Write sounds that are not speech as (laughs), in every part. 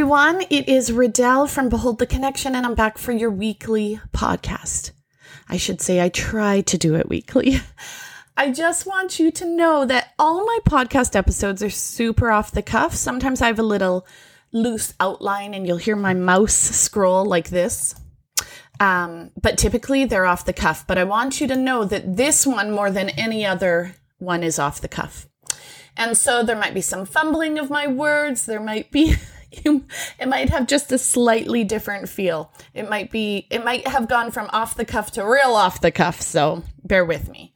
everyone. It is Riddell from Behold the Connection, and I'm back for your weekly podcast. I should say I try to do it weekly. (laughs) I just want you to know that all my podcast episodes are super off the cuff. Sometimes I have a little loose outline, and you'll hear my mouse scroll like this. Um, but typically they're off the cuff. But I want you to know that this one, more than any other one, is off the cuff. And so there might be some fumbling of my words. There might be, (laughs) (laughs) it might have just a slightly different feel. It might be, it might have gone from off the cuff to real off the cuff. So bear with me.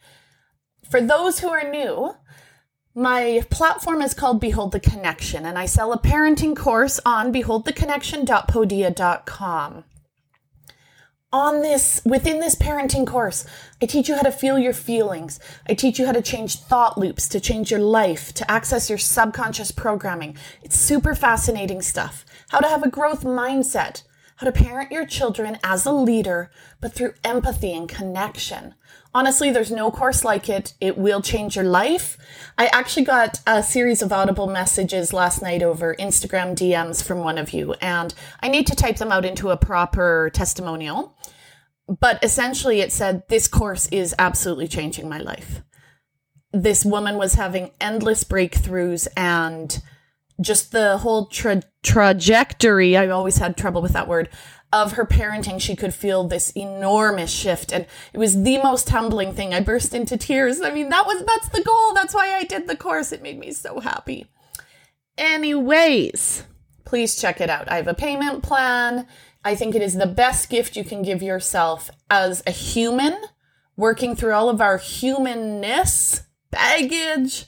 For those who are new, my platform is called Behold the Connection, and I sell a parenting course on beholdtheconnection.podia.com on this within this parenting course i teach you how to feel your feelings. I teach you how to change thought loops to change your life to access your subconscious programming. It's super fascinating stuff. How to have a growth mindset. How to parent your children as a leader but through empathy and connection. Honestly there's no course like it. It will change your life. I actually got a series of audible messages last night over instagram dms from one of you and i need to type them out into a proper testimonial but essentially it said this course is absolutely changing my life. This woman was having endless breakthroughs and just the whole tra- trajectory i always had trouble with that word of her parenting she could feel this enormous shift. And it was the most humbling thing. I burst into tears. I mean that was that's the goal. That's why i did the course. It made me so happy. Anyways please check it out. I have a payment plan I think it is the best gift you can give yourself as a human, working through all of our humanness, baggage,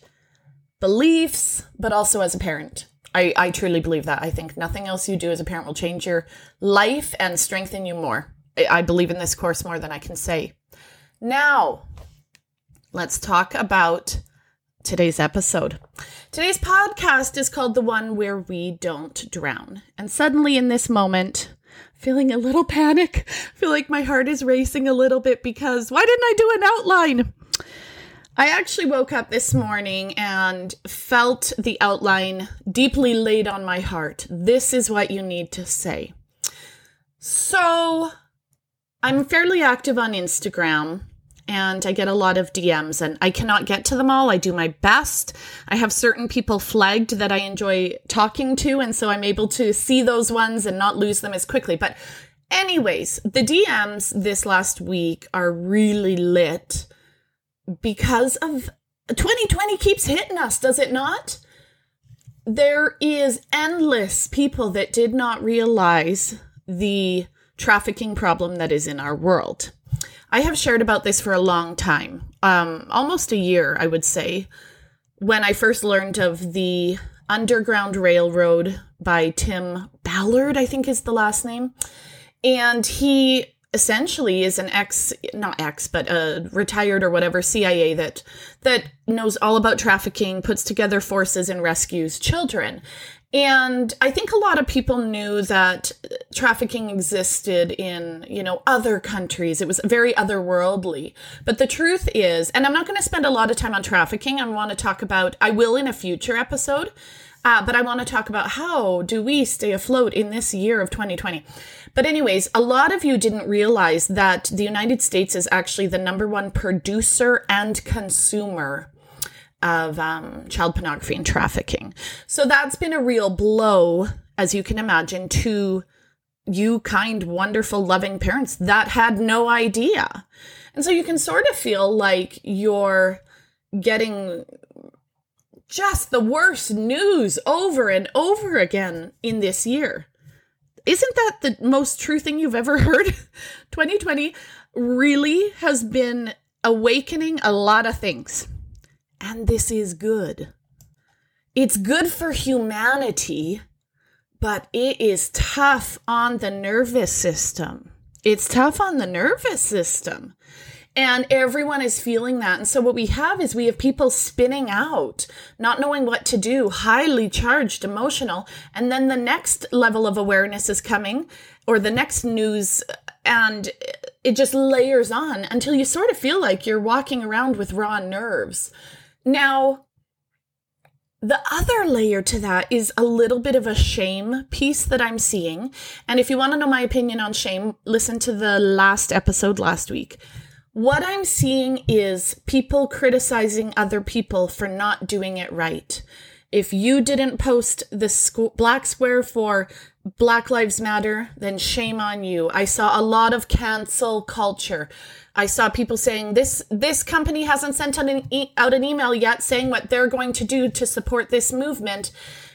beliefs, but also as a parent. I, I truly believe that. I think nothing else you do as a parent will change your life and strengthen you more. I, I believe in this course more than I can say. Now, let's talk about today's episode. Today's podcast is called The One Where We Don't Drown. And suddenly, in this moment, feeling a little panic. I feel like my heart is racing a little bit because why didn't I do an outline? I actually woke up this morning and felt the outline deeply laid on my heart. This is what you need to say. So, I'm fairly active on Instagram and I get a lot of DMs and I cannot get to them all. I do my best. I have certain people flagged that I enjoy talking to and so I'm able to see those ones and not lose them as quickly. But anyways, the DMs this last week are really lit because of 2020 keeps hitting us, does it not? There is endless people that did not realize the trafficking problem that is in our world. I have shared about this for a long time, um, almost a year, I would say, when I first learned of the Underground Railroad by Tim Ballard, I think is the last name. And he essentially is an ex not ex but a retired or whatever CIA that that knows all about trafficking puts together forces and rescues children and I think a lot of people knew that trafficking existed in, you know, other countries. It was very otherworldly. But the truth is, and I'm not going to spend a lot of time on trafficking. I want to talk about, I will in a future episode, uh, but I want to talk about how do we stay afloat in this year of 2020. But anyways, a lot of you didn't realize that the United States is actually the number one producer and consumer of um, child pornography and trafficking. So that's been a real blow, as you can imagine, to you kind, wonderful, loving parents that had no idea. And so you can sort of feel like you're getting just the worst news over and over again in this year. Isn't that the most true thing you've ever (laughs) heard? 2020 really has been awakening a lot of things and this is good. It's good for humanity, but it is tough on the nervous system. It's tough on the nervous system. And everyone is feeling that. And so what we have is we have people spinning out, not knowing what to do, highly charged, emotional. And then the next level of awareness is coming or the next news and it just layers on until you sort of feel like you're walking around with raw nerves. Now, The other layer to that is a little bit of a shame piece that I'm seeing. And if you want to know my opinion on shame, listen to the last episode last week. What I'm seeing is people criticizing other people for not doing it right. If you didn't post the black square for Black Lives Matter, then shame on you. I saw a lot of cancel culture. I saw people saying this this company hasn't sent out an, e- out an email yet saying what they're going to do to support this movement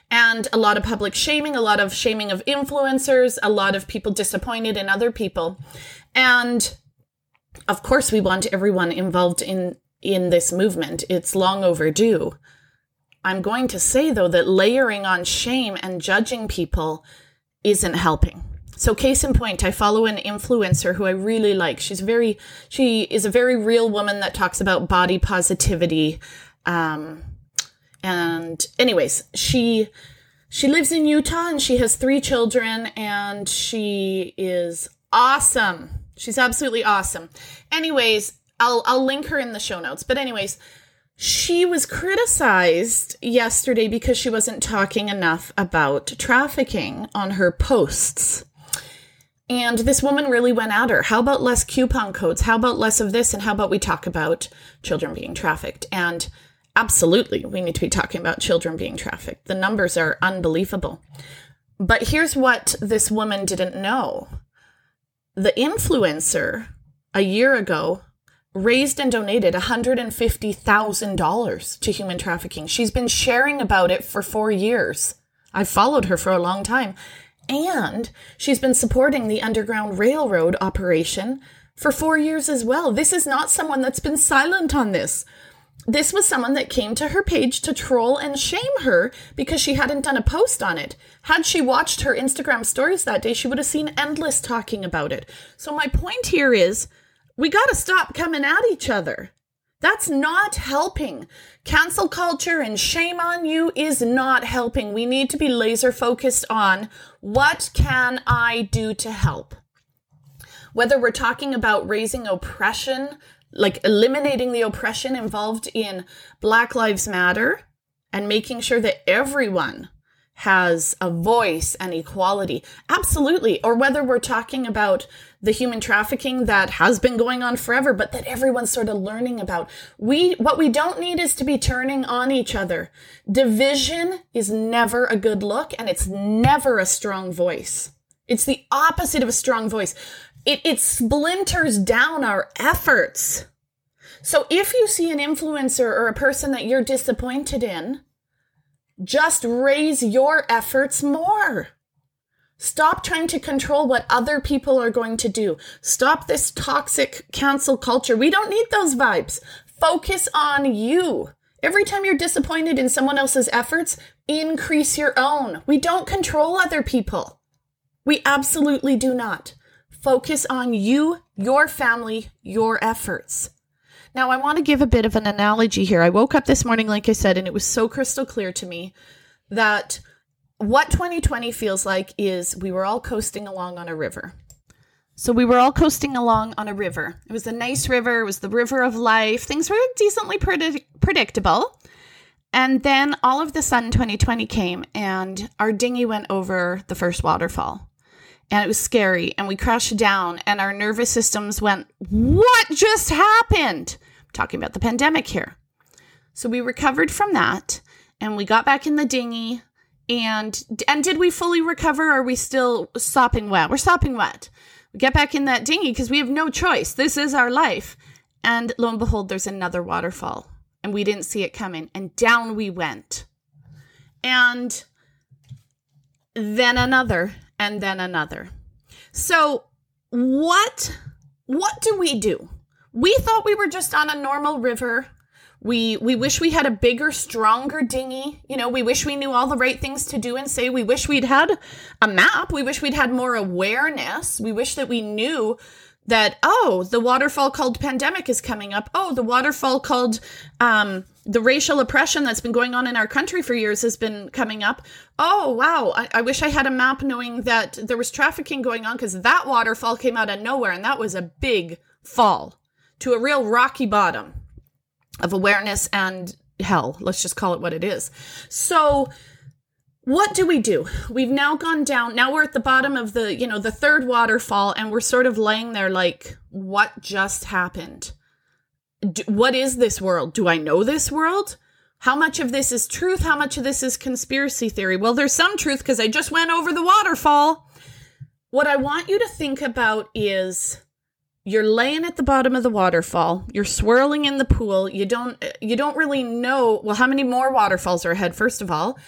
and a lot of public shaming, a lot of shaming of influencers, a lot of people disappointed in other people. And of course we want everyone involved in in this movement. It's long overdue. I'm going to say though that layering on shame and judging people isn't helping. So case in point, I follow an influencer who I really like. She's very, she is a very real woman that talks about body positivity. Um, and anyways, she, she lives in Utah and she has three children and she is awesome. She's absolutely awesome. Anyways, I'll, I'll link her in the show notes. But anyways, she was criticized yesterday because she wasn't talking enough about trafficking on her posts. And this woman really went at her. How about less coupon codes? How about less of this? And how about we talk about children being trafficked? And absolutely, we need to be talking about children being trafficked. The numbers are unbelievable. But here's what this woman didn't know the influencer a year ago raised and donated $150,000 to human trafficking. She's been sharing about it for four years. I've followed her for a long time. And she's been supporting the Underground Railroad operation for four years as well. This is not someone that's been silent on this. This was someone that came to her page to troll and shame her because she hadn't done a post on it. Had she watched her Instagram stories that day, she would have seen endless talking about it. So, my point here is we got to stop coming at each other. That's not helping. Cancel culture and shame on you is not helping. We need to be laser focused on what can I do to help? Whether we're talking about raising oppression, like eliminating the oppression involved in Black Lives Matter and making sure that everyone has a voice and equality. Absolutely. Or whether we're talking about the human trafficking that has been going on forever, but that everyone's sort of learning about. We, what we don't need is to be turning on each other. Division is never a good look and it's never a strong voice. It's the opposite of a strong voice. It, it splinters down our efforts. So if you see an influencer or a person that you're disappointed in, just raise your efforts more. Stop trying to control what other people are going to do. Stop this toxic cancel culture. We don't need those vibes. Focus on you. Every time you're disappointed in someone else's efforts, increase your own. We don't control other people. We absolutely do not. Focus on you, your family, your efforts. Now, I want to give a bit of an analogy here. I woke up this morning, like I said, and it was so crystal clear to me that what 2020 feels like is we were all coasting along on a river. So we were all coasting along on a river. It was a nice river, it was the river of life. Things were decently predi- predictable. And then all of the sudden, 2020 came and our dinghy went over the first waterfall and it was scary and we crashed down and our nervous systems went what just happened talking about the pandemic here. So we recovered from that and we got back in the dinghy and and did we fully recover are we still sopping wet? We're sopping wet. We get back in that dinghy because we have no choice. This is our life. And lo and behold there's another waterfall and we didn't see it coming and down we went. And then another and then another. So, what what do we do? We thought we were just on a normal river. We we wish we had a bigger, stronger dinghy. You know, we wish we knew all the right things to do and say. We wish we'd had a map. We wish we'd had more awareness. We wish that we knew that oh the waterfall called pandemic is coming up oh the waterfall called um, the racial oppression that's been going on in our country for years has been coming up oh wow I, I wish i had a map knowing that there was trafficking going on because that waterfall came out of nowhere and that was a big fall to a real rocky bottom of awareness and hell. Let's just call it what it is. So, what do we do? We've now gone down. Now we're at the bottom of the, you know, the third waterfall and we're sort of laying there like what just happened? Do, what is this world? Do I know this world? How much of this is truth? How much of this is conspiracy theory? Well, there's some truth because I just went over the waterfall. What I want you to think about is you're laying at the bottom of the waterfall. You're swirling in the pool. You don't you don't really know well how many more waterfalls are ahead first of all.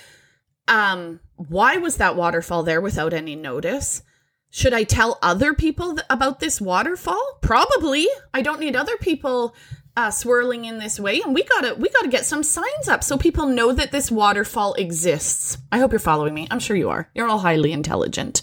Um why was that waterfall there without any notice? Should i tell other people th- about this waterfall? Probably. I don't need other people uh, swirling in this way and we gotta we gotta get some signs up so people know that this waterfall exists. I hope you're following me. I'm sure you are. You're all highly intelligent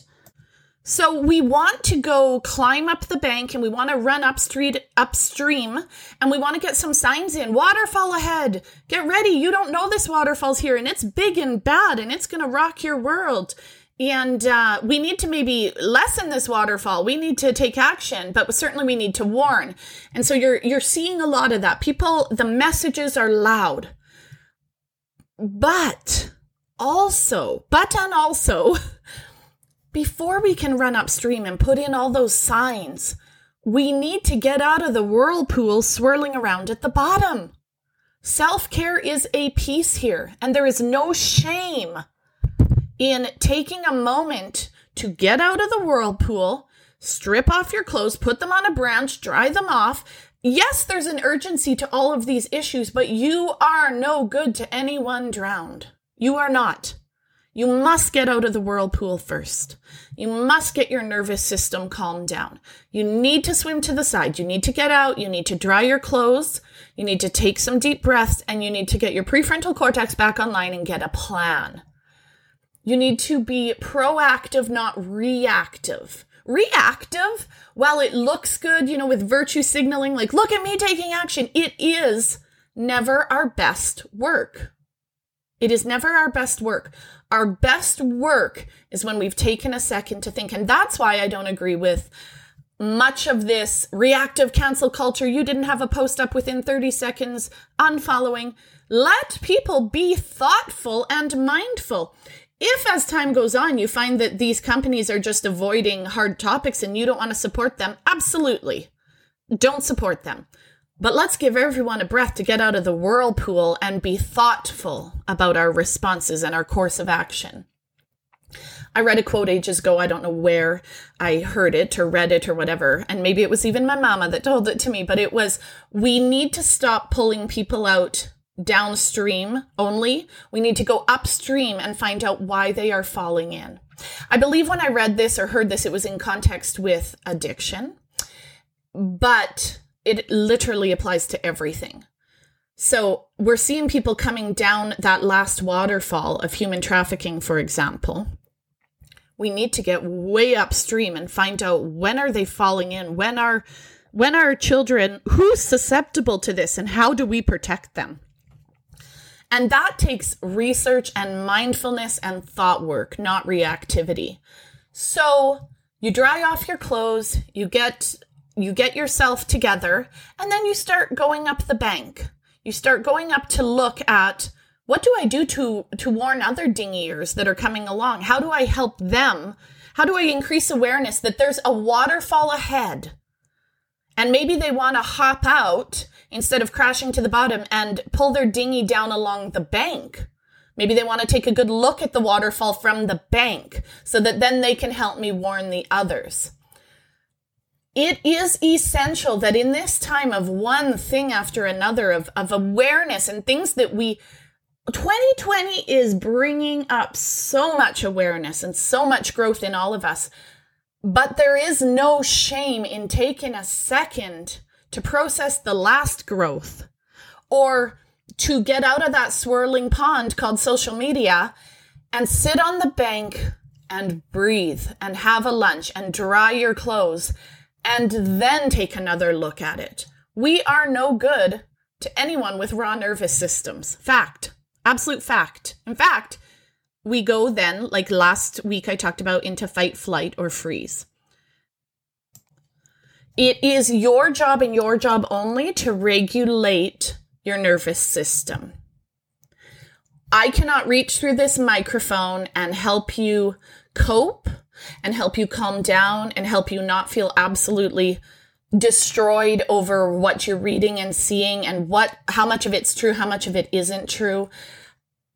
so we want to go climb up the bank and we want to run upstream upstream and we want to get some signs in. Waterfall ahead. Get ready. You don't know this waterfall's here and it's big and bad and it's going to rock your world. And uh, we need to maybe lessen this waterfall. We need to take action, but certainly we need to warn. And so you're you're seeing a lot of that. People, the messages are loud, but also, but and also. (laughs) before we can run upstream and put in all those signs, we need to get out of the whirlpool swirling around at the bottom. Self care is a piece here, and there is no shame in taking a moment to get out of the whirlpool, strip off your clothes, put them on a branch, dry them off. Yes, there's an urgency to all of these issues, but you are no good to anyone drowned. You are not. You must get out of the whirlpool first. You must get your nervous system calmed down. You need to swim to the side. You need to get out. You need to dry your clothes. You need to take some deep breaths and you need to get your prefrontal cortex back online and get a plan. You need to be proactive, not reactive. Reactive, while it looks good, you know, with virtue signaling, like, look at me taking action, it is never our best work. It is never our best work. Our best work is when we've taken a second to think. And that's why I don't agree with much of this reactive cancel culture. You didn't have a post up within 30 seconds, unfollowing. Let people be thoughtful and mindful. If, as time goes on, you find that these companies are just avoiding hard topics and you don't want to support them, absolutely don't support them. But let's give everyone a breath to get out of the whirlpool and be thoughtful about our responses and our course of action. I read a quote ages ago. I don't know where I heard it or read it or whatever. And maybe it was even my mama that told it to me, but it was we need to stop pulling people out downstream only. We need to go upstream and find out why they are falling in. I believe when I read this or heard this, it was in context with addiction. But it literally applies to everything. So we're seeing people coming down that last waterfall of human trafficking, for example. We need to get way upstream and find out when are they falling in? When are when are children who's susceptible to this and how do we protect them? And that takes research and mindfulness and thought work, not reactivity. So you dry off your clothes, you get you get yourself together, and then you start going up the bank. You start going up to look at what do I do to to warn other dinghiers that are coming along? How do I help them? How do I increase awareness that there's a waterfall ahead? And maybe they want to hop out instead of crashing to the bottom and pull their dinghy down along the bank. Maybe they want to take a good look at the waterfall from the bank so that then they can help me warn the others it is essential that in this time of one thing after another of, of awareness and things that we 2020 is bringing up so much awareness and so much growth in all of us. But there is no shame in taking a second to process the last growth or to get out of that swirling pond called social media and sit on the bank and breathe and have a lunch and dry your clothes and then take another look at it. We are no good to anyone with raw nervous systems. Fact. Absolute fact. In fact, we go then, like last week I talked about, into fight, flight, or freeze. It is your job and your job only to regulate your nervous system. I cannot reach through this microphone and help you cope and help you calm down and help you not feel absolutely destroyed over what you're reading and seeing and what how much of it's true how much of it isn't true.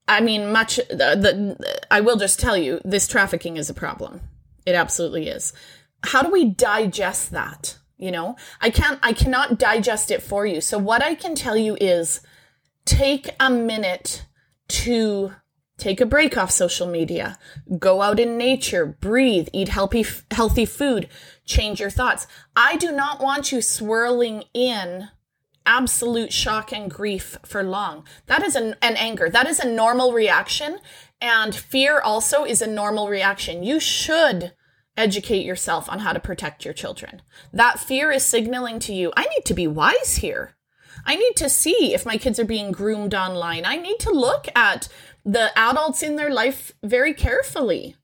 I mean much the, the i will just tell you this trafficking is a problem. It absolutely is. How do we digest that you know? I can't i cannot digest it for you. So what i can tell you is take a minute to take a break off social media. Go out in nature. Breathe. Eat healthy healthy food. Change your thoughts. I do not want you swirling in absolute shock and grief for long. That is an, an anger. That is a normal reaction. And fear also is a normal reaction. You should educate yourself on how to protect your children. That fear is signaling to you i need to be wise here. I need to see if my kids are being groomed online. I need to look at the adults in their life very carefully.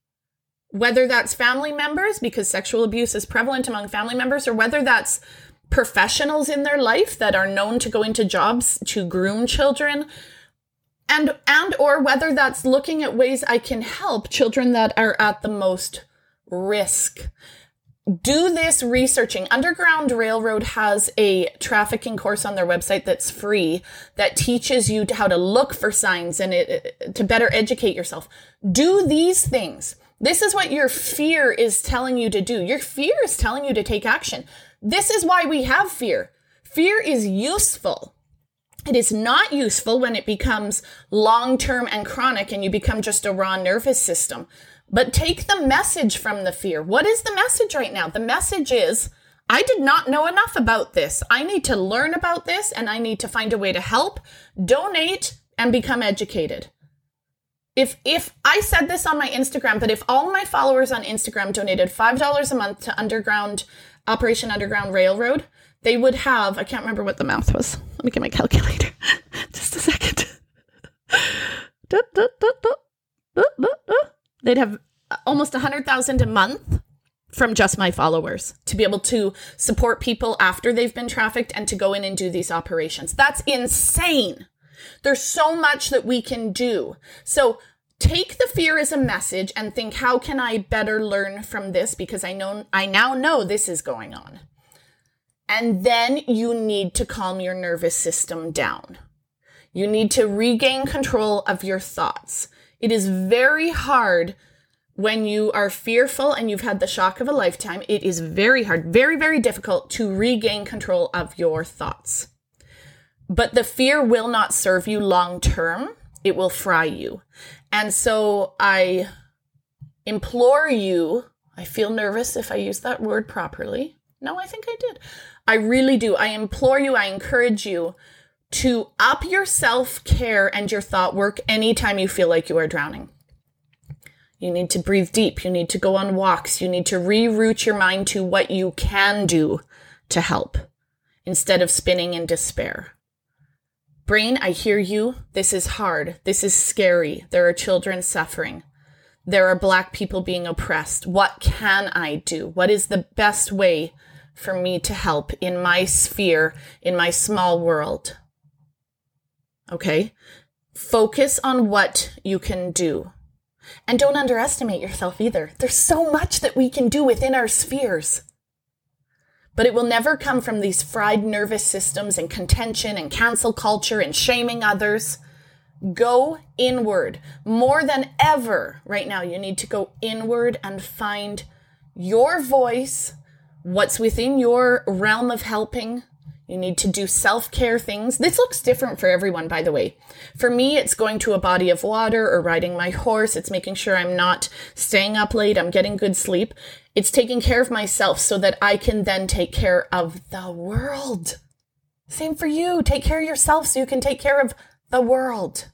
Whether that's family members, because sexual abuse is prevalent among family members, or whether that's professionals in their life that are known to go into jobs to groom children and and or whether that's looking at ways I can help children that are at the most risk do this researching. Underground Railroad has a trafficking course on their website that's free that teaches you how to look for signs and it, to better educate yourself. Do these things. This is what your fear is telling you to do. Your fear is telling you to take action. This is why we have fear. Fear is useful. It is not useful when it becomes long term and chronic and you become just a raw nervous system. But take the message from the fear. What is the message right now? The message is I did not know enough about this. I need to learn about this and I need to find a way to help, donate, and become educated. If if I said this on my Instagram, but if all my followers on Instagram donated $5 a month to Underground Operation Underground Railroad, they would have I can't remember what the math was. Let me get my calculator. (laughs) Just a second. (laughs) they'd have almost a hundred thousand a month from just my followers to be able to support people after they've been trafficked and to go in and do these operations. That's insane. There's so much that we can do. So take the fear as a message and think, how can I better learn from this? Because I know, I now know this is going on. And then you need to calm your nervous system down. You need to regain control of your thoughts. It is very hard when you are fearful and you've had the shock of a lifetime. It is very hard, very, very difficult to regain control of your thoughts. But the fear will not serve you long term. It will fry you. And so I implore you, I feel nervous if I use that word properly. No, I think I did. I really do. I implore you, I encourage you to up your self care and your thought work anytime you feel like you are drowning. You need to breathe deep. You need to go on walks. You need to reroute your mind to what you can do to help instead of spinning in despair. Brain, I hear you. This is hard. This is scary. There are children suffering. There are black people being oppressed. What can I do? What is the best way for me to help in my sphere, in my small world? Okay. Focus on what you can do. And don't underestimate yourself either. There's so much that we can do within our spheres. But it will never come from these fried nervous systems and contention and cancel culture and shaming others. Go inward. More than ever right now, you need to go inward and find your voice, what's within your realm of helping, you need to do self care things. This looks different for everyone, by the way. For me, it's going to a body of water or riding my horse. It's making sure I'm not staying up late. I'm getting good sleep. It's taking care of myself so that I can then take care of the world. Same for you. Take care of yourself so you can take care of the world.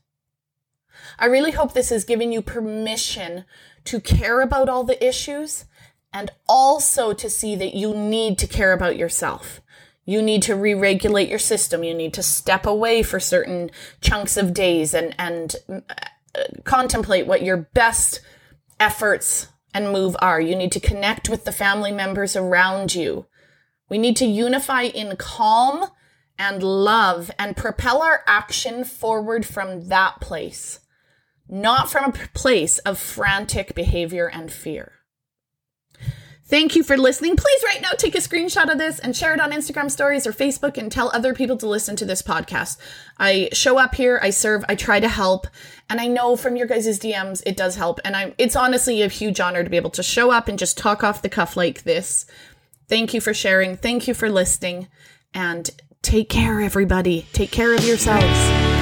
I really hope this is giving you permission to care about all the issues and also to see that you need to care about yourself. You need to re-regulate your system. You need to step away for certain chunks of days and, and uh, contemplate what your best efforts and move are. You need to connect with the family members around you. We need to unify in calm and love and propel our action forward from that place. not from a place of frantic behavior and fear. Thank you for listening. Please, right now, take a screenshot of this and share it on Instagram stories or Facebook and tell other people to listen to this podcast. I show up here, I serve, I try to help. And I know from your guys' DMs, it does help. And I'm, it's honestly a huge honor to be able to show up and just talk off the cuff like this. Thank you for sharing. Thank you for listening. And take care, everybody. Take care of yourselves.